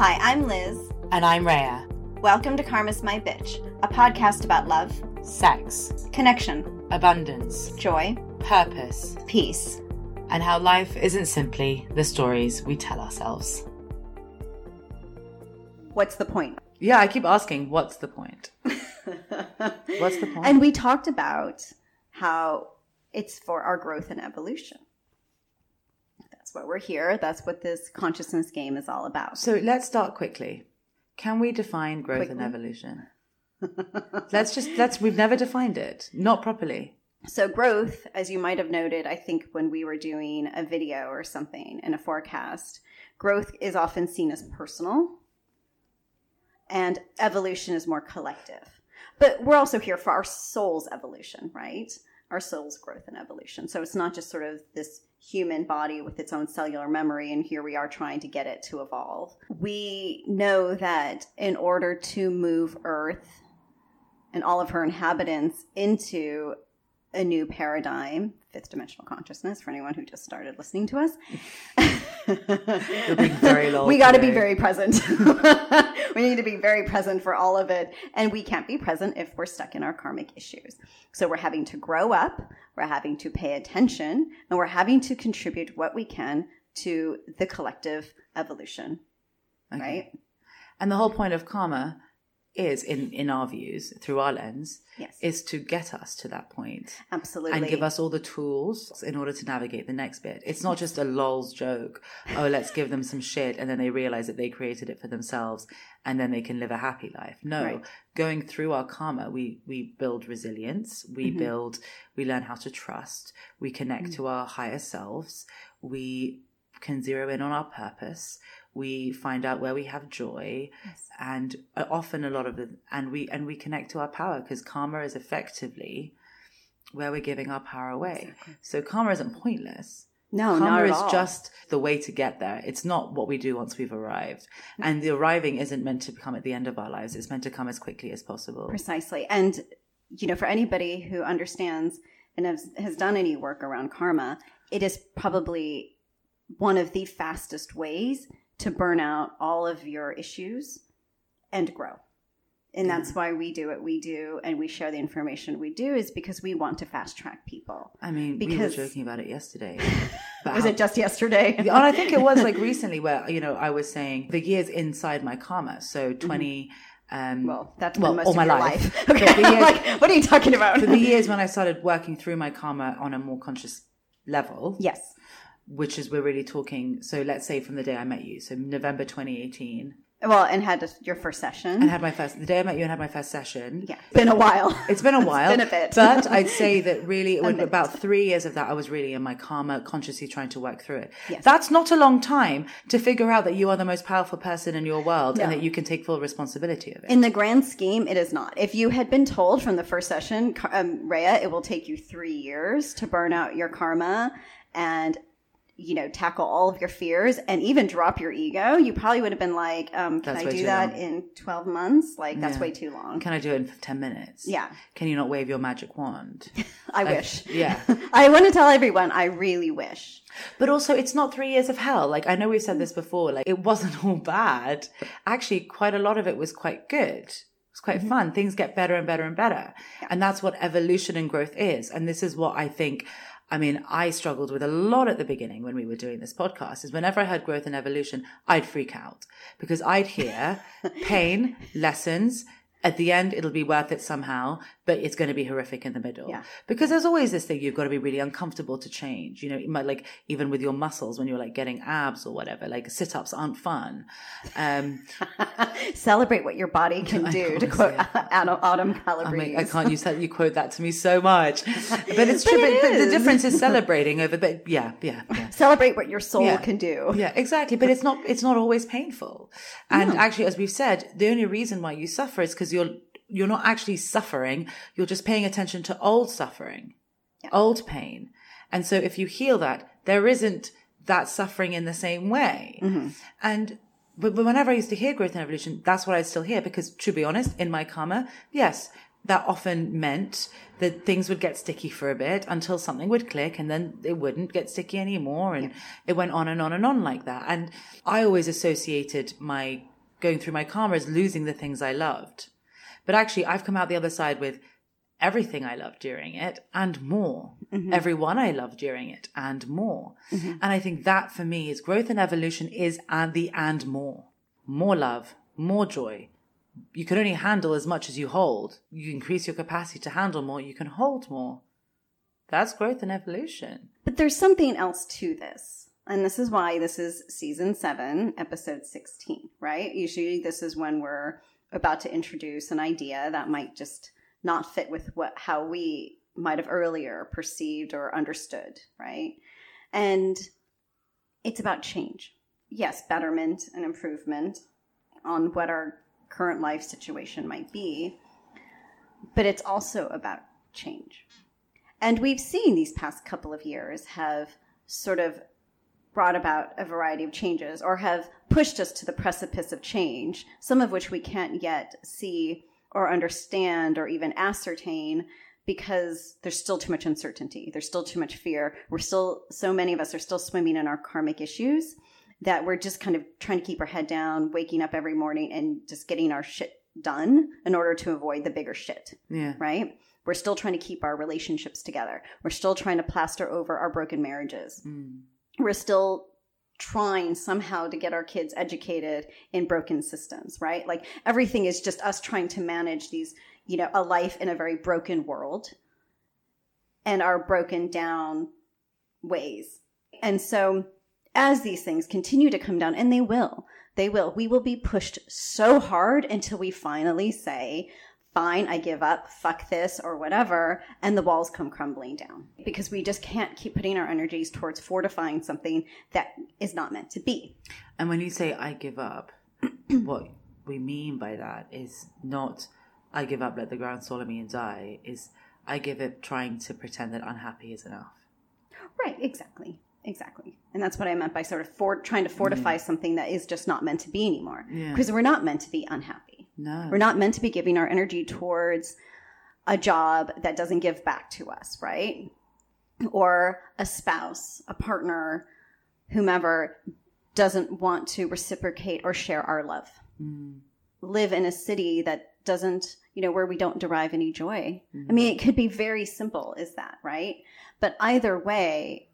Hi, I'm Liz. And I'm Rhea. Welcome to Karma's My Bitch, a podcast about love, sex, connection, abundance, joy, purpose, peace, and how life isn't simply the stories we tell ourselves. What's the point? Yeah, I keep asking, what's the point? what's the point? And we talked about how it's for our growth and evolution. That's what we're here. That's what this consciousness game is all about. So let's start quickly. Can we define growth quickly? and evolution? let's just let's we've never defined it, not properly. So growth, as you might have noted, I think when we were doing a video or something in a forecast, growth is often seen as personal and evolution is more collective. But we're also here for our soul's evolution, right? Our soul's growth and evolution. So it's not just sort of this human body with its own cellular memory, and here we are trying to get it to evolve. We know that in order to move Earth and all of her inhabitants into a new paradigm, fifth dimensional consciousness, for anyone who just started listening to us. we got to be very present. we need to be very present for all of it. And we can't be present if we're stuck in our karmic issues. So we're having to grow up, we're having to pay attention, and we're having to contribute what we can to the collective evolution. Okay. Right? And the whole point of karma is in in our views through our lens yes. is to get us to that point. Absolutely. and give us all the tools in order to navigate the next bit. It's not just a lol's joke oh let's give them some shit and then they realize that they created it for themselves and then they can live a happy life. No. Right. going through our karma we we build resilience. We mm-hmm. build we learn how to trust. We connect mm-hmm. to our higher selves. We can zero in on our purpose we find out where we have joy yes. and uh, often a lot of it and we and we connect to our power because karma is effectively where we're giving our power away exactly. so karma isn't pointless no, karma is all. just the way to get there. It's not what we do once we've arrived. And the arriving isn't meant to come at the end of our lives. It's meant to come as quickly as possible. Precisely. And, you know, for anybody who understands and has, has done any work around karma, it is probably one of the fastest ways to burn out all of your issues and grow. And yeah. that's why we do what we do and we share the information we do is because we want to fast track people. I mean, because, we were joking about it yesterday. was it just yesterday? and I think it was like recently where, you know, I was saying the years inside my karma. So mm-hmm. 20, mm-hmm. Um, well, that's well, most all my life. life. Okay, years, like, what are you talking about? for the years when I started working through my karma on a more conscious level, yes, which is we're really talking. So let's say from the day I met you, so November 2018. Well, and had your first session. And had my first, the day I met you and had my first session. Yeah. Been a while. It's been a while. it's been a bit. but I'd say that really, it was about three years of that, I was really in my karma, consciously trying to work through it. Yes. That's not a long time to figure out that you are the most powerful person in your world no. and that you can take full responsibility of it. In the grand scheme, it is not. If you had been told from the first session, um, Rhea, it will take you three years to burn out your karma and you know, tackle all of your fears and even drop your ego, you probably would have been like, um, can that's I do that long. in 12 months? Like, that's yeah. way too long. Can I do it in 10 minutes? Yeah. Can you not wave your magic wand? I wish. Yeah. I want to tell everyone, I really wish. But also, it's not three years of hell. Like, I know we've said this before, like, it wasn't all bad. Actually, quite a lot of it was quite good. It's quite mm-hmm. fun. Things get better and better and better. Yeah. And that's what evolution and growth is. And this is what I think I mean, I struggled with a lot at the beginning when we were doing this podcast is whenever I heard growth and evolution, I'd freak out because I'd hear pain, lessons, at the end it'll be worth it somehow but it's going to be horrific in the middle yeah. because there's always this thing you've got to be really uncomfortable to change you know might, like even with your muscles when you're like getting abs or whatever like sit-ups aren't fun um, celebrate what your body can do to quote Autumn Calabrese I, I can't use that you quote that to me so much but it's true but, but, the difference is celebrating over but yeah yeah, yeah. celebrate what your soul yeah. can do yeah exactly but it's not it's not always painful and no. actually as we've said the only reason why you suffer is because you're you're not actually suffering you're just paying attention to old suffering yeah. old pain and so if you heal that there isn't that suffering in the same way mm-hmm. and but, but whenever i used to hear growth and evolution that's what i still hear because to be honest in my karma yes that often meant that things would get sticky for a bit until something would click and then it wouldn't get sticky anymore. And yeah. it went on and on and on like that. And I always associated my going through my karma as losing the things I loved. But actually, I've come out the other side with everything I loved during it and more. Mm-hmm. Everyone I loved during it and more. Mm-hmm. And I think that for me is growth and evolution is and the and more. More love, more joy. You can only handle as much as you hold. You increase your capacity to handle more, you can hold more. That's growth and evolution. But there's something else to this. And this is why this is season seven, episode 16, right? Usually this is when we're about to introduce an idea that might just not fit with what how we might have earlier perceived or understood, right? And it's about change. Yes, betterment and improvement on what our current life situation might be, but it's also about change. And we've seen these past couple of years have sort of brought about a variety of changes or have pushed us to the precipice of change, some of which we can't yet see or understand or even ascertain because there's still too much uncertainty. There's still too much fear. We're still, so many of us are still swimming in our karmic issues that we're just kind of trying to keep our head down, waking up every morning and just getting our shit done in order to avoid the bigger shit. Yeah. Right? We're still trying to keep our relationships together. We're still trying to plaster over our broken marriages. Mm. We're still trying somehow to get our kids educated in broken systems, right? Like everything is just us trying to manage these, you know, a life in a very broken world and our broken down ways. And so as these things continue to come down, and they will, they will, we will be pushed so hard until we finally say, fine, I give up, fuck this, or whatever, and the walls come crumbling down. Because we just can't keep putting our energies towards fortifying something that is not meant to be. And when you say I give up, what we mean by that is not I give up, let the ground swallow me and die, is I give up trying to pretend that unhappy is enough. Right, exactly. Exactly. And that's what I meant by sort of for, trying to fortify mm. something that is just not meant to be anymore. Yeah. Because we're not meant to be unhappy. No. We're not meant to be giving our energy towards a job that doesn't give back to us, right? Or a spouse, a partner, whomever doesn't want to reciprocate or share our love. Mm. Live in a city that doesn't, you know, where we don't derive any joy. Mm. I mean, it could be very simple is that, right? But either way,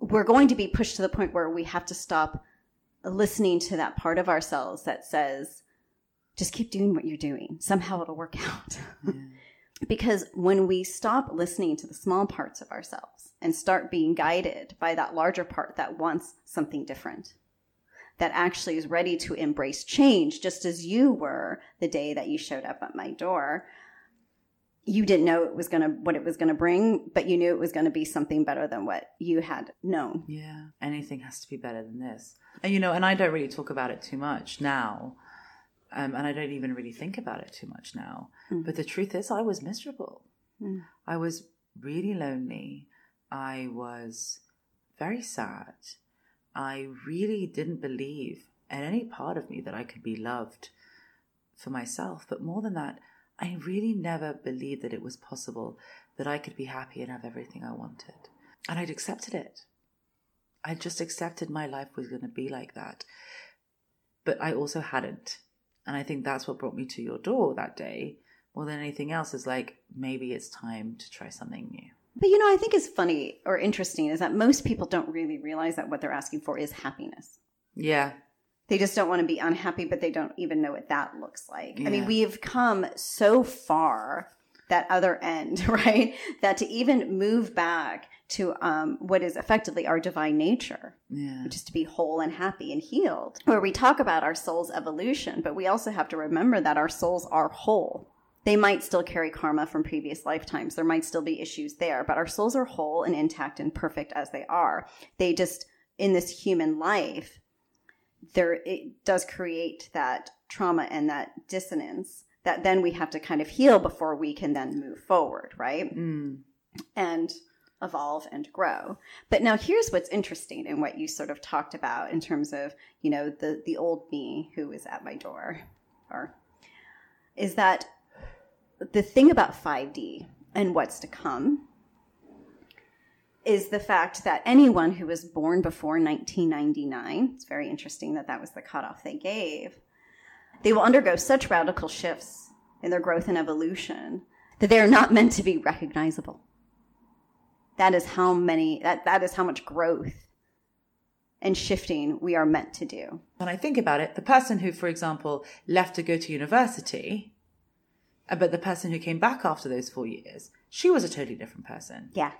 we're going to be pushed to the point where we have to stop listening to that part of ourselves that says, just keep doing what you're doing. Somehow it'll work out. Yeah. because when we stop listening to the small parts of ourselves and start being guided by that larger part that wants something different, that actually is ready to embrace change, just as you were the day that you showed up at my door. You didn't know it was gonna what it was gonna bring, but you knew it was gonna be something better than what you had known. Yeah, anything has to be better than this. And you know, and I don't really talk about it too much now um, and I don't even really think about it too much now. Mm. But the truth is, I was miserable. Mm. I was really lonely. I was very sad. I really didn't believe in any part of me that I could be loved for myself. But more than that, I really never believed that it was possible that I could be happy and have everything I wanted. And I'd accepted it. I just accepted my life was going to be like that. But I also hadn't. And I think that's what brought me to your door that day more than anything else is like, maybe it's time to try something new. But you know, I think is funny or interesting is that most people don't really realize that what they're asking for is happiness. Yeah. They just don't want to be unhappy, but they don't even know what that looks like. Yeah. I mean, we've come so far that other end, right? That to even move back to um, what is effectively our divine nature, yeah. which is to be whole and happy and healed, where we talk about our soul's evolution, but we also have to remember that our souls are whole. They might still carry karma from previous lifetimes. There might still be issues there, but our souls are whole and intact and perfect as they are. They just, in this human life, there, it does create that trauma and that dissonance that then we have to kind of heal before we can then move forward, right? Mm. And evolve and grow. But now here's what's interesting in what you sort of talked about in terms of, you know, the the old me who is at my door or is that the thing about 5D and what's to come is the fact that anyone who was born before 1999, it's very interesting that that was the cutoff they gave, They will undergo such radical shifts in their growth and evolution that they are not meant to be recognizable. That is how many, that, that is how much growth and shifting we are meant to do. When I think about it, the person who, for example, left to go to university, uh, but the person who came back after those four years, she was a totally different person. Yeah.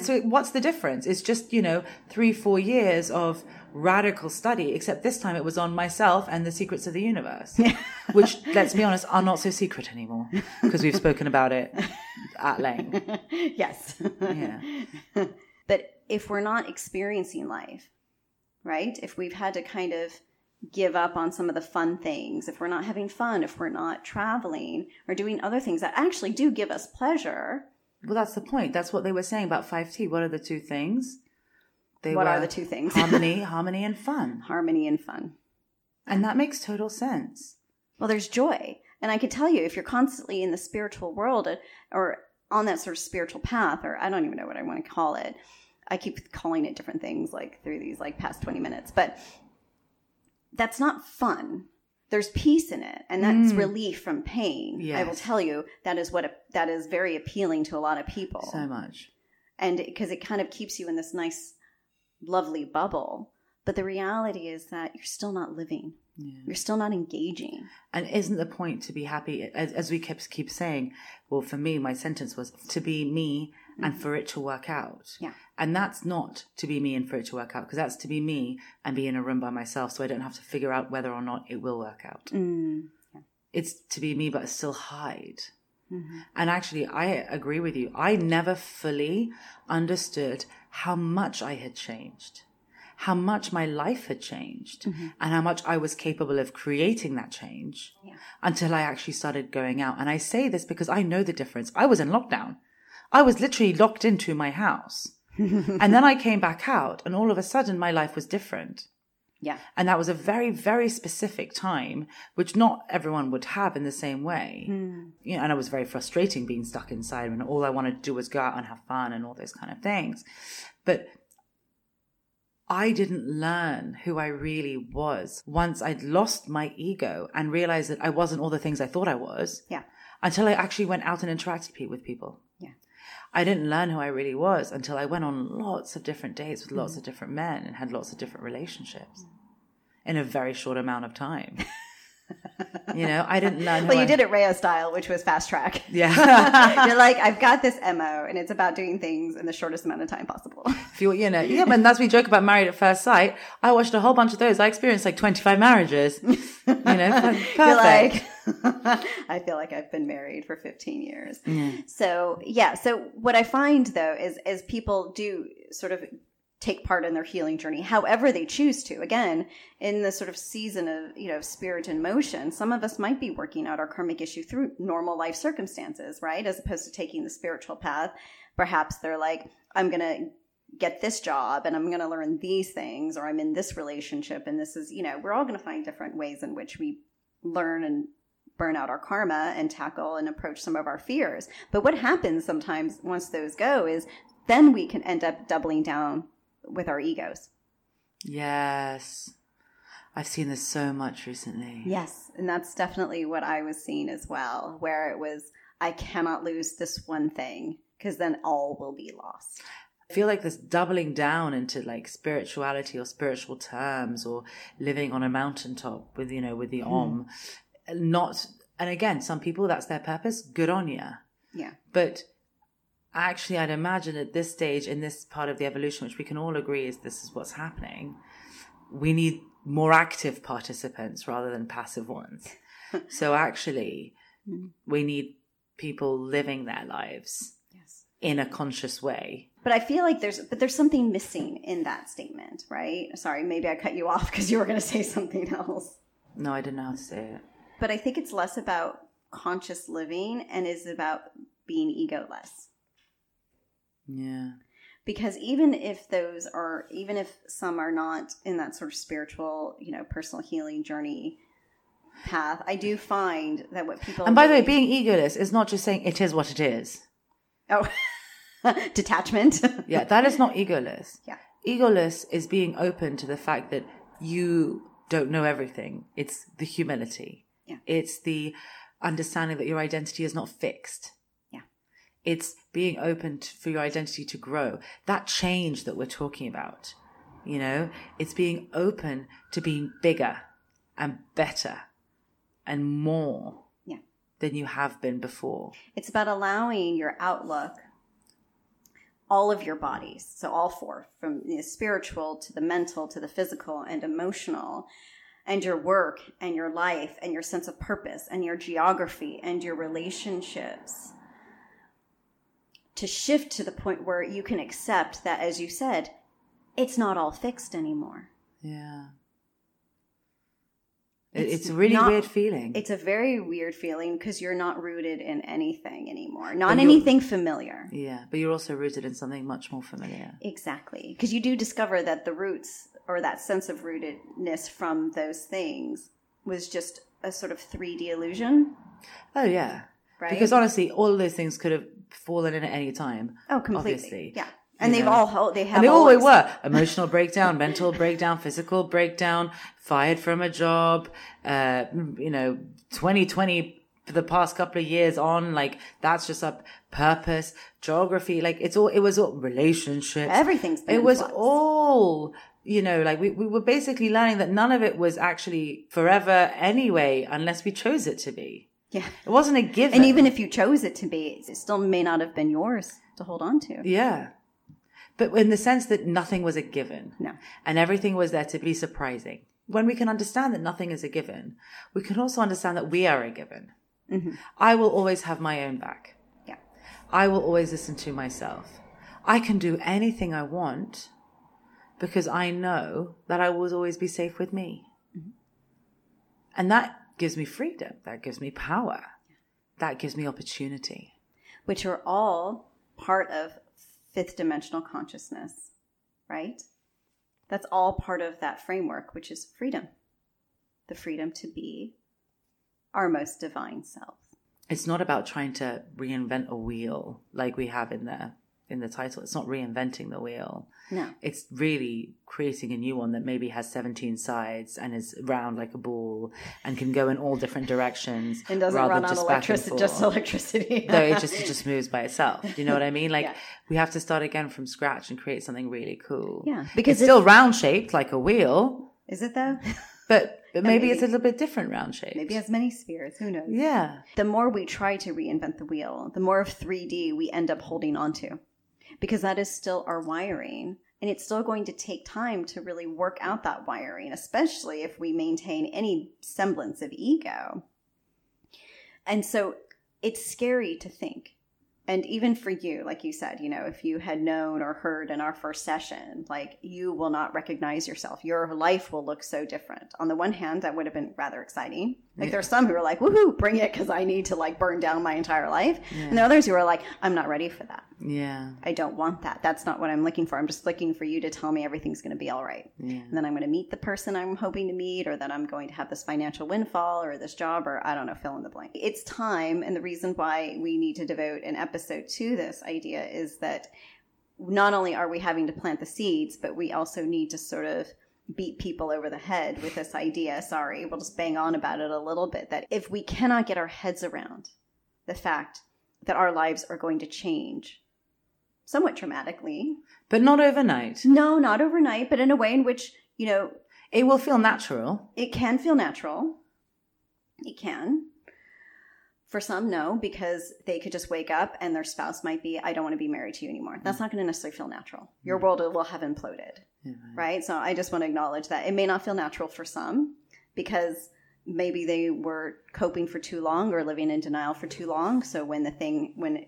So what's the difference? It's just, you know, three, four years of radical study, except this time it was on myself and the secrets of the universe, which, let's be honest, are not so secret anymore because we've spoken about it at length. yes. Yeah. but if we're not experiencing life, right? If we've had to kind of give up on some of the fun things, if we're not having fun, if we're not traveling or doing other things that actually do give us pleasure, Well, that's the point. That's what they were saying about 5D. What are the two things? They what are the two things? harmony, harmony and fun. Harmony and fun. And that makes total sense. Well, there's joy. And I could tell you, if you're constantly in the spiritual world uh, or on that sort of spiritual path, or I don't even know what I want to call it. I keep calling it different things like through these like past 20 minutes, but that's not fun. There's peace in it, and that's mm. relief from pain. I will tell you that is what that is very appealing to a lot of people. So much. and because it kind of keeps you in this nice lovely bubble but the reality is that you're still not living you're still not engaging And isn't the point to be happy? As, as we kept keep saying, well, for me, my sentence was to be me and mm. for it to work out. Yeah. And that's not to be me and for it to work out, because that's to be me and be in a room by myself, so I don't have to figure out whether or not it will work out. mm. It's to be me, but still hide. Mm-hmm. And actually, I agree with you. I never fully understood how much I had changed, how much my life had changed, mm-hmm. and how much I was capable of creating that change Yeah. until I actually started going out. And I say this because I know the difference. I was in lockdown. I was literally locked into my house. and then I came back out, and all of a sudden, my life was different. yeah And that was a very, very specific time, which not everyone would have in the same way. Hmm. You know, and it was very frustrating being stuck inside when all I wanted to do was go out and have fun and all those kind of things. But I didn't learn who I really was once I'd lost my ego and realized that I wasn't all the things I thought I was yeah until I actually went out and interacted with people. I didn't learn who I really was until I went on lots of different dates with lots mm. of different men and had lots of different relationships in a very short amount of time. you know, I didn't learn. Well you I- did it Rhea style which was fast track Yeah. you're like i've got this mo and it's about doing things in the shortest amount of time possible if you, you know, yeah, but that's we joke about married at first sight. I watched a whole bunch of those. I experienced like 25 marriages. You know, perfect. You're like, I feel like I've been married for 15 years. So yeah. So what I find though is, is people do sort of take part in their healing journey, however they choose to. Again, in the sort of season of, you know, spirit in motion, some of us might be working out our karmic issue through normal life circumstances, right? As opposed to taking the spiritual path. Perhaps they're like, I'm going to get this job and I'm going to learn these things, or I'm in this relationship and this is, you know, we're all going to find different ways in which we learn and burn out our karma and tackle and approach some of our fears. But what happens sometimes once those go is then we can end up doubling down with our egos. Yes. I've seen this so much recently. Yes. And that's definitely what I was seeing as well, where it was, I cannot lose this one thing because then all will be lost. I feel like this doubling down into like spirituality or spiritual terms or living on a mountaintop with, you know, with the mm-hmm. Om. Not, and again, some people, that's their purpose. Good on you. Yeah. But actually, I'd imagine at this stage, in this part of the evolution, which we can all agree is this is what's happening, we need more active participants rather than passive ones. so actually, hmm. we need people living their lives Yes. in a conscious way. But I feel like there's but there's something missing in that statement, right? Sorry, maybe I cut you off because you were going to say something else. No, I didn't know how to say it. But I think it's less about conscious living and is about being egoless. Yeah. Because even if those are even if some are not in that sort of spiritual, you know, personal healing journey path, I do find that what people And by the way, being egoless is not just saying it is what it is. oh detachment. Yeah, that is not egoless. Yeah. Egoless is being open to the fact that you don't know everything. It's the humility. Yeah. It's the understanding that your identity is not fixed. Yeah. It's being open to, for your identity to grow. That change that we're talking about, you know, it's being open to being bigger and better and more Yeah. than you have been before. It's about allowing your outlook, all of your bodies, so all four, from the spiritual to the mental to the physical and emotional, and your work and your life and your sense of purpose and your geography and your relationships to shift to the point where you can accept that, as you said, it's not all fixed anymore. Yeah. It's It's, a really not- weird feeling. It's a very weird feeling because you're not rooted in anything anymore, not anything familiar. yeah, but you're also rooted in something much more familiar. Exactly. Because you do discover that the roots or that sense of rootedness from those things was just a sort of 3D illusion, Oh yeah, right? because honestly, all of those things could have fallen in at any time. oh, completely. obviously, Yeah. And you they've know. all held, they have And they always, were emotional breakdown, mental breakdown, physical breakdown, fired from a job. Uh, you know, 2020 for the past couple of years on, like that's just up purpose, geography. Like it's all, it was all relationships. Everything's been it was flux. all you know like we, we were basically learning that none of it was actually forever anyway unless we chose it to be Yeah. it wasn't a given And even if you chose it to be, it still may not have been yours to hold on to. yeah but in the sense that nothing was a given No. and everything was there to be surprising when we can understand that nothing is a given we can also understand that we are a given mm-hmm. i will always have my own back Yeah. I will always listen to myself. I can do anything I want because I know that I will always be safe with me. Mm-hmm. And that gives me freedom. That gives me power. That gives me opportunity. Which are all part of fifth dimensional consciousness, right? That's all part of that framework, which is freedom. The freedom to be our most divine self. It's not about trying to reinvent a wheel like we have in the in the title. It's not reinventing the wheel. No. It's really creating a new one that maybe has 17 sides and is round like a ball and can go in all different directions. And doesn't rather run than on electricity, just electricity. though it just it just moves by itself. You know what I mean? Like Yeah. we have to start again from scratch and create something really cool. Yeah, because because it's still round shaped like a wheel, Is it though? but but maybe, maybe- it's a little bit different round shape. Maybe it has many spheres. Who knows? Yeah, The more we try to reinvent the wheel, the more of 3D we end up holding on to. Because that is still our wiring. And it's still going to take time to really work out that wiring, especially if we maintain any semblance of ego. And so it's scary to think. And even for you, like you said, you know, if you had known or heard in our first session, like you will not recognize yourself. Your life will look so different. On the one hand, that would have been rather exciting. Like there's some who are like, woohoo, bring it because I need to like burn down my entire life. And there are others who are like, I'm not ready for that. Yeah, I don't want that. That's not what I'm looking for. I'm just looking for you to tell me everything's going to be all right. yeah. And then I'm going to meet the person I'm hoping to meet, or that I'm going to have this financial windfall, or this job, or I don't know, fill in the blank. It's time. And the reason why we need to devote an episode to this idea is that not only are we having to plant the seeds, but we also need to sort of beat people over the head with this idea. Sorry, we'll just bang on about it a little bit. That if we cannot get our heads around the fact that our lives are going to change somewhat dramatically, But not overnight. no, not overnight, but in a way in which, you know, It will feel natural. it can feel natural. It can. For some, no, because they could just wake up and their spouse might be, I don't want to be married to you anymore. That's not going to necessarily feel natural. Your mm. world will have imploded, Yeah. right? So I just want to acknowledge that it may not feel natural for some because maybe they were coping for too long or living in denial for too long. So when the thing, when,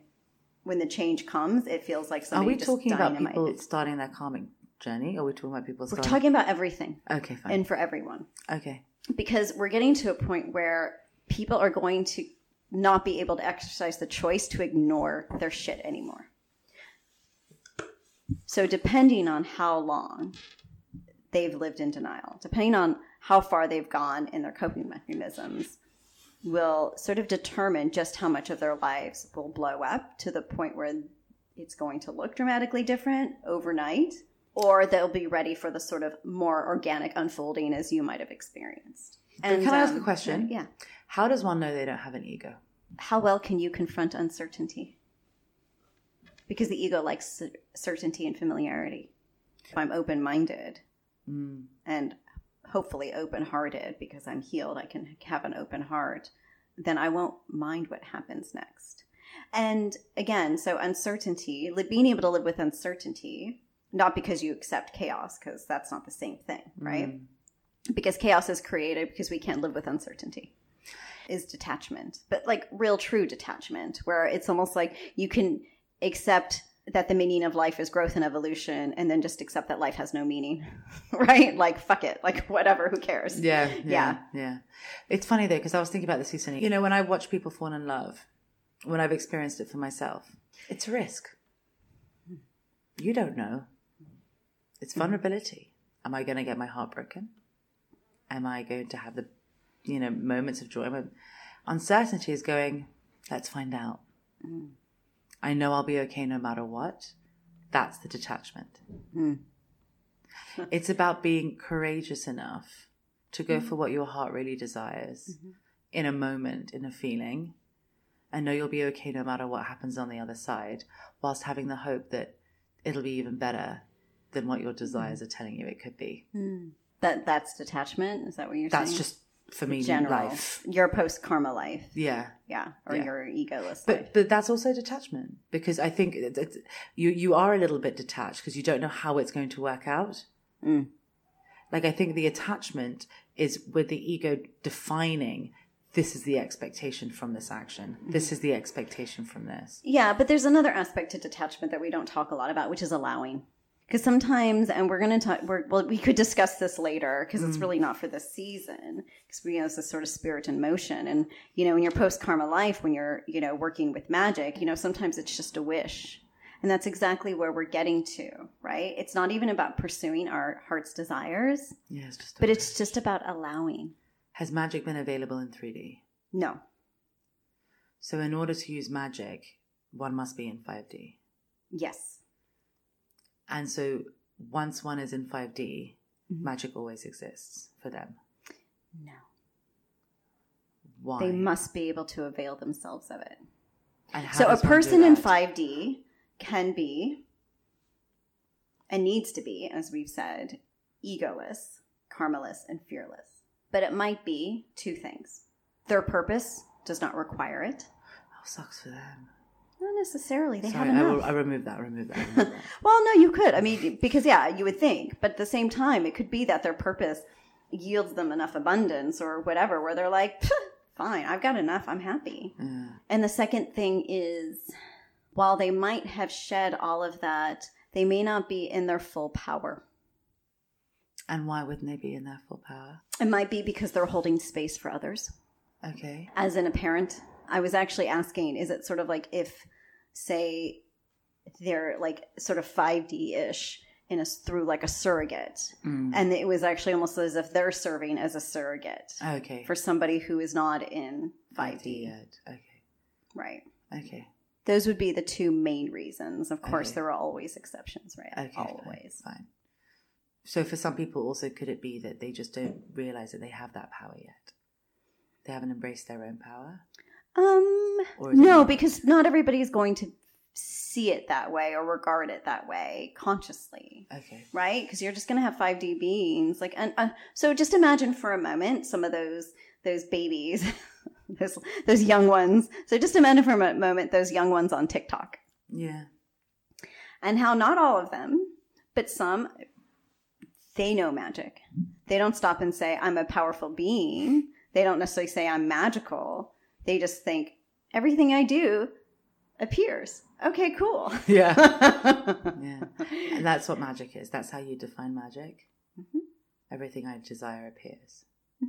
when the change comes, it feels like somebody. Are we just talking about people starting their karmic journey? Or are we talking about people We're talking about everything okay, fine. and for everyone. okay. because we're getting to a point where people are going to not be able to exercise the choice to ignore their shit anymore. So, depending on how long they've lived in denial, depending on how far they've gone in their coping mechanisms, will sort of determine just how much of their lives will blow up to the point where it's going to look dramatically different overnight or they'll be ready for the sort of more organic unfolding as you might have experienced. And, can I ask a um, question? Yeah. How does one know they don't have an ego? How well can you confront uncertainty? Because the ego likes certainty and familiarity. If I'm open minded Mm. and hopefully open hearted because I'm healed, I can have an open heart, then I won't mind what happens next. And again, so uncertainty, being able to live with uncertainty, not because you accept chaos, because that's not the same thing, right? Mm. Because chaos is created because we can't live with uncertainty, is detachment. But like real true detachment, where it's almost like you can accept that the meaning of life is growth and evolution and then just accept that life has no meaning, right? Like, fuck it, like whatever, who cares? Yeah, yeah, Yeah. yeah. It's funny though because I was thinking about this recently. You know, when I watch people fall in love, when I've experienced it for myself, it's a risk. You don't know. It's mm-hmm. vulnerability. Am I going to get my heart broken? Am I going to have the, you know, moments of joy? When- Uncertainty is going. Let's find out. Mm. I know I'll be okay no matter what. That's the detachment. Hmm. it's about being courageous enough to go hmm. for what your heart really desires mm-hmm. in a moment, in a feeling, and know you'll be okay no matter what happens on the other side, whilst having the hope that it'll be even better than what your hmm. desires are telling you it could be. That that's detachment. Is that what you're That's saying? That's just for me general life. Your post karma life, Yeah. yeah, or Yeah. your egoless But life. but that's also detachment because I think you you are a little bit detached because you don't know how it's going to work out. Mm. Like I think the attachment is with the ego defining this is the expectation from this action. This is the expectation from this. Yeah, but there's another aspect to detachment that we don't talk a lot about, which is allowing. Because sometimes, and we're going to talk, we're, well, we could discuss this later because it's mm. really not for this season. Because we know it's a sort of spirit in motion. And, you know, in your post karma life, when you're, you know, working with magic, you know, sometimes it's just a wish. And that's exactly where we're getting to, right? It's not even about pursuing our heart's desires, Yeah, it's just. but it's just about allowing. has magic been available in 3D? No. So in order to use magic, one must be in 5D. Yes. And so once one is in 5D, Mhm. magic always exists for them. No. Why? They must be able to avail themselves of it. And how So a does one do person in 5D can be and needs to be, as we've said, egoless, karmaless, and fearless. But it might be two things. Their purpose does not require it. Oh, sucks for them. Not necessarily. They Sorry, have I, enough. will, I remove that. Remove that. Remove that. well, no, you could. I mean, because yeah, you would think, but at the same time, it could be that their purpose yields them enough abundance or whatever, where they're like, "Fine, I've got enough. I'm happy." Yeah. And the second thing is, while they might have shed all of that, they may not be in their full power. And why wouldn't they be in their full power? It might be because they're holding space for others. Okay. As in a parent, I was actually asking, is it sort of like if, say, they're like sort of 5D ish in a, through like a surrogate, Mm. and it was actually almost as if they're serving as a surrogate Okay. for somebody who is not in 5D. 5D yet. Okay. Right. Okay. Those would be the two main reasons. Of course, Okay. there are always exceptions, right? Okay. fine, Always. Fine. So for some people, also, could it be that they just don't realize that they have that power yet? They haven't embraced their own power. Um, no, not? because not everybody is going to see it that way or regard it that way consciously, Okay. right? Because you're just going to have 5D beings. Like, and uh, so just imagine for a moment some of those those babies, those those young ones. So just imagine for a moment those young ones on TikTok. Yeah. and how not all of them, but some, they know magic. They don't stop and say, I'm a powerful being. They don't necessarily say, I'm magical. They just think, everything I do appears. Okay, cool. Yeah. yeah. And that's what magic is. That's how you define magic. Mhm. Everything I desire appears. Mhm.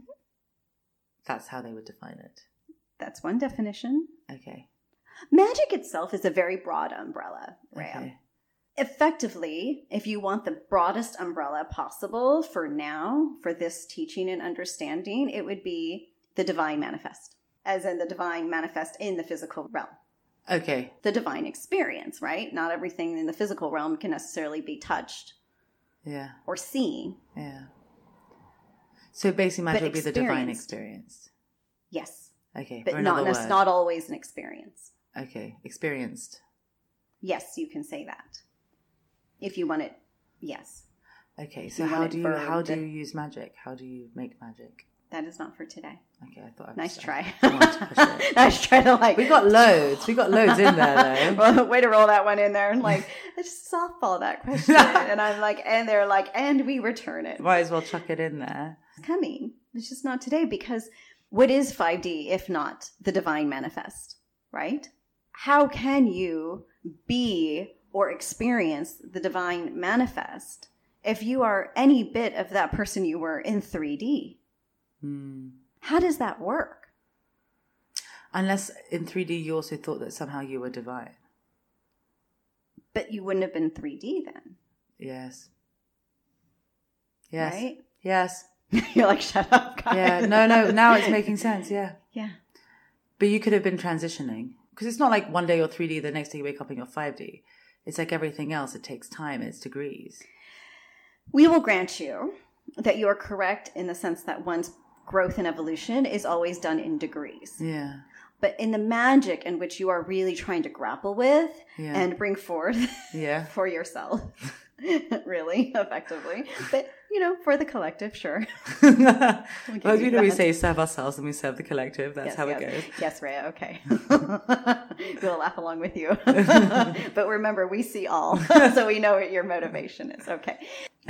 That's how they would define it. That's one definition. Okay. Magic itself is a very broad umbrella, Rhea. Okay. effectively, if you want the broadest umbrella possible for now, for this teaching and understanding, it would be the divine manifest, as in the divine manifest in the physical realm. Okay. The divine experience, right? Not everything in the physical realm can necessarily be touched Yeah. or seen. Yeah. So basically, magic would be the divine experience. Yes, Okay. but not word. not always an experience. Okay. Experienced. Yes, you can say that if you want it. Yes, Okay. So how do you how do you use magic? How do you make magic? that is not for today. Okay, I thought. Nice try. I to push it. nice try to like. We got loads. We got loads in there though. well, way to roll that one in there and like just softball that question. and I'm like, and they're like, and we return it. Might as well chuck it in there. It's coming. It's just not today because what is 5D if not the divine manifest, right? How can you be or experience the divine manifest if you are any bit of that person you were in 3D? Hmm. How does that work? Unless in 3D you also thought that somehow you were divine. But you wouldn't have been 3D then, Yes. Yes. right? Yes. You're like, shut up, guys. Yeah. No, no. Now it's making sense. Yeah. Yeah. But you could have been transitioning because it's not like one day you're 3D, the next day you wake up and you're 5D. It's like everything else. It takes time. It's degrees. We will grant you that you are correct in the sense that one's growth and evolution is always done in degrees. Yeah. But in the magic in which you are really trying to grapple with Yeah. and bring forth Yeah. for yourself, really effectively, but you know, for the collective, sure. well, you know, we say serve ourselves and we serve the collective. That's Yes, how yes. it goes. Yes, Rhea, okay. we'll laugh along with you. but remember, we see all, so we know what your motivation is. Okay.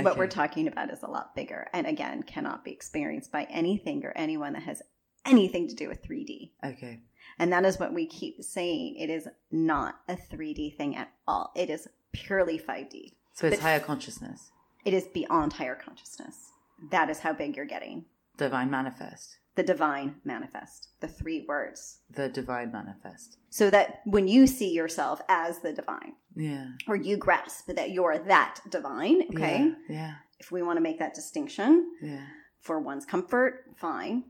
What we're talking about is a lot bigger and again cannot be experienced by anything or anyone that has anything to do with 3D. Okay. And that is what we keep saying. It is not a 3D thing at all. It is purely 5D. So it's higher consciousness, It is beyond higher consciousness. That is how big you're getting. divine manifest, The divine manifest, the three words. the divine manifest. So that when you see yourself as the divine, Yeah. or you grasp that you're that divine, okay? Yeah. If we want to make that distinction Yeah. for one's comfort, fine.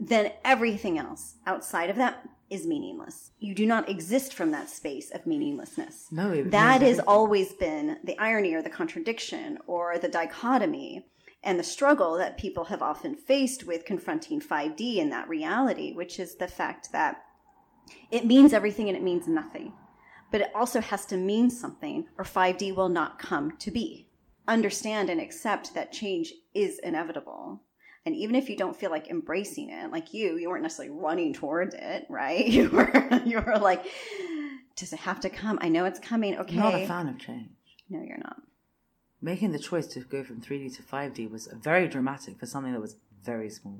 Then everything else outside of that is meaningless. You do not exist from that space of meaninglessness. No, it That has always been the irony or the contradiction or the dichotomy and the struggle that people have often faced with confronting 5D in that reality, which is the fact that it means everything and it means nothing. But it also has to mean something or 5D will not come to be. Understand and accept that change is inevitable. And even if you don't feel like embracing it, like you, you weren't necessarily running towards it, right? You were, you were like, does it have to come? I know it's coming. Okay. Not a fan of change. No, you're not. Making the choice to go from 3D to 5D was very dramatic for something that was very small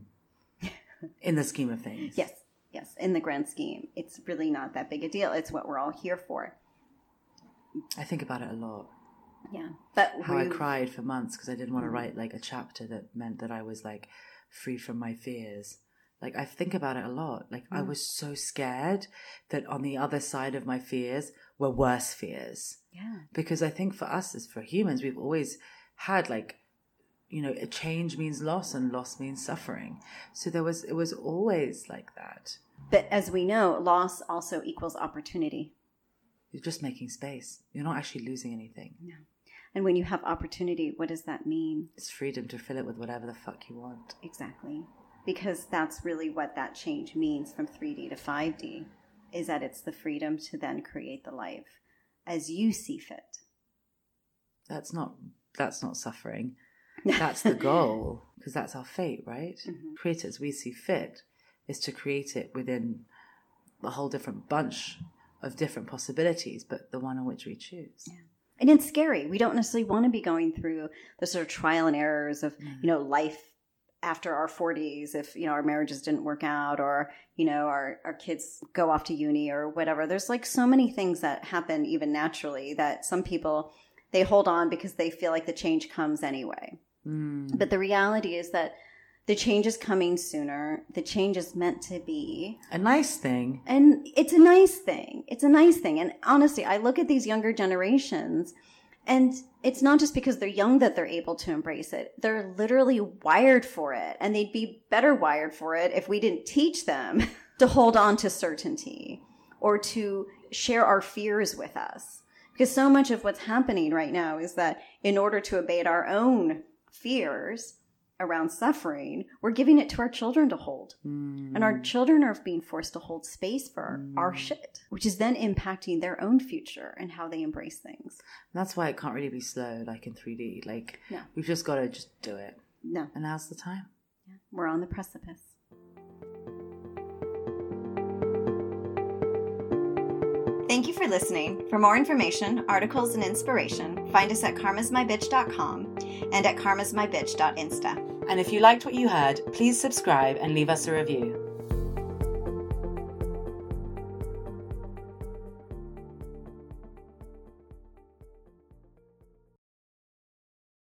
in the scheme of things. Yes, yes. In the grand scheme, it's really not that big a deal. It's what we're all here for. I think about it a lot. Yeah. But How I cried for months because I didn't want to hmm. write like a chapter that meant that I was like free from my fears. Like I think about it a lot. Like I hmm. was so scared that on the other side of my fears were worse fears. Yeah. because I think for us as for humans, we've always had like, you know, a change means loss and loss means suffering. So there was, it was always like that. But as we know, loss also equals opportunity. You're just making space. You're not actually losing anything. And when you have opportunity, what does that mean? It's freedom to fill it with whatever the fuck you want. Exactly. Because that's really what that change means from 3D to 5D is that it's the freedom to then create the life as you see fit. That's not, that's not suffering. That's the goal because that's our fate, right? Mhm. Create it as we see fit is to create it within a whole different bunch of different possibilities, but the one in which we choose. And it's scary. We don't necessarily want to be going through the sort of trial and errors of, you know, life after our 40s if, you know, our marriages didn't work out or, you know, our, our kids go off to uni or whatever. There's like so many things that happen even naturally that some people they hold on because they feel like the change comes anyway. Mm. But the reality is that the change is coming sooner. The change is meant to be. A nice thing. And it's a nice thing. It's a nice thing. And honestly, I look at these younger generations and it's not just because they're young that they're able to embrace it. They're literally wired for it. And they'd be better wired for it if we didn't teach them to hold on to certainty or to share our fears with us. Because so much of what's happening right now is that in order to abate our own fears around suffering, we're giving it to our children to hold. Mm. And our children are being forced to hold space for our shit, which is then impacting their own future and how they embrace things. That's why it can't really be slow, like in 3D. Like, No. we've just got to just do it. No, And now's the time. we're on the precipice. Thank you for listening. For more information, articles, and inspiration, find us at karmasmybitch.com and at karmasmybitch.insta. And if you liked what you heard, please subscribe and leave us a review.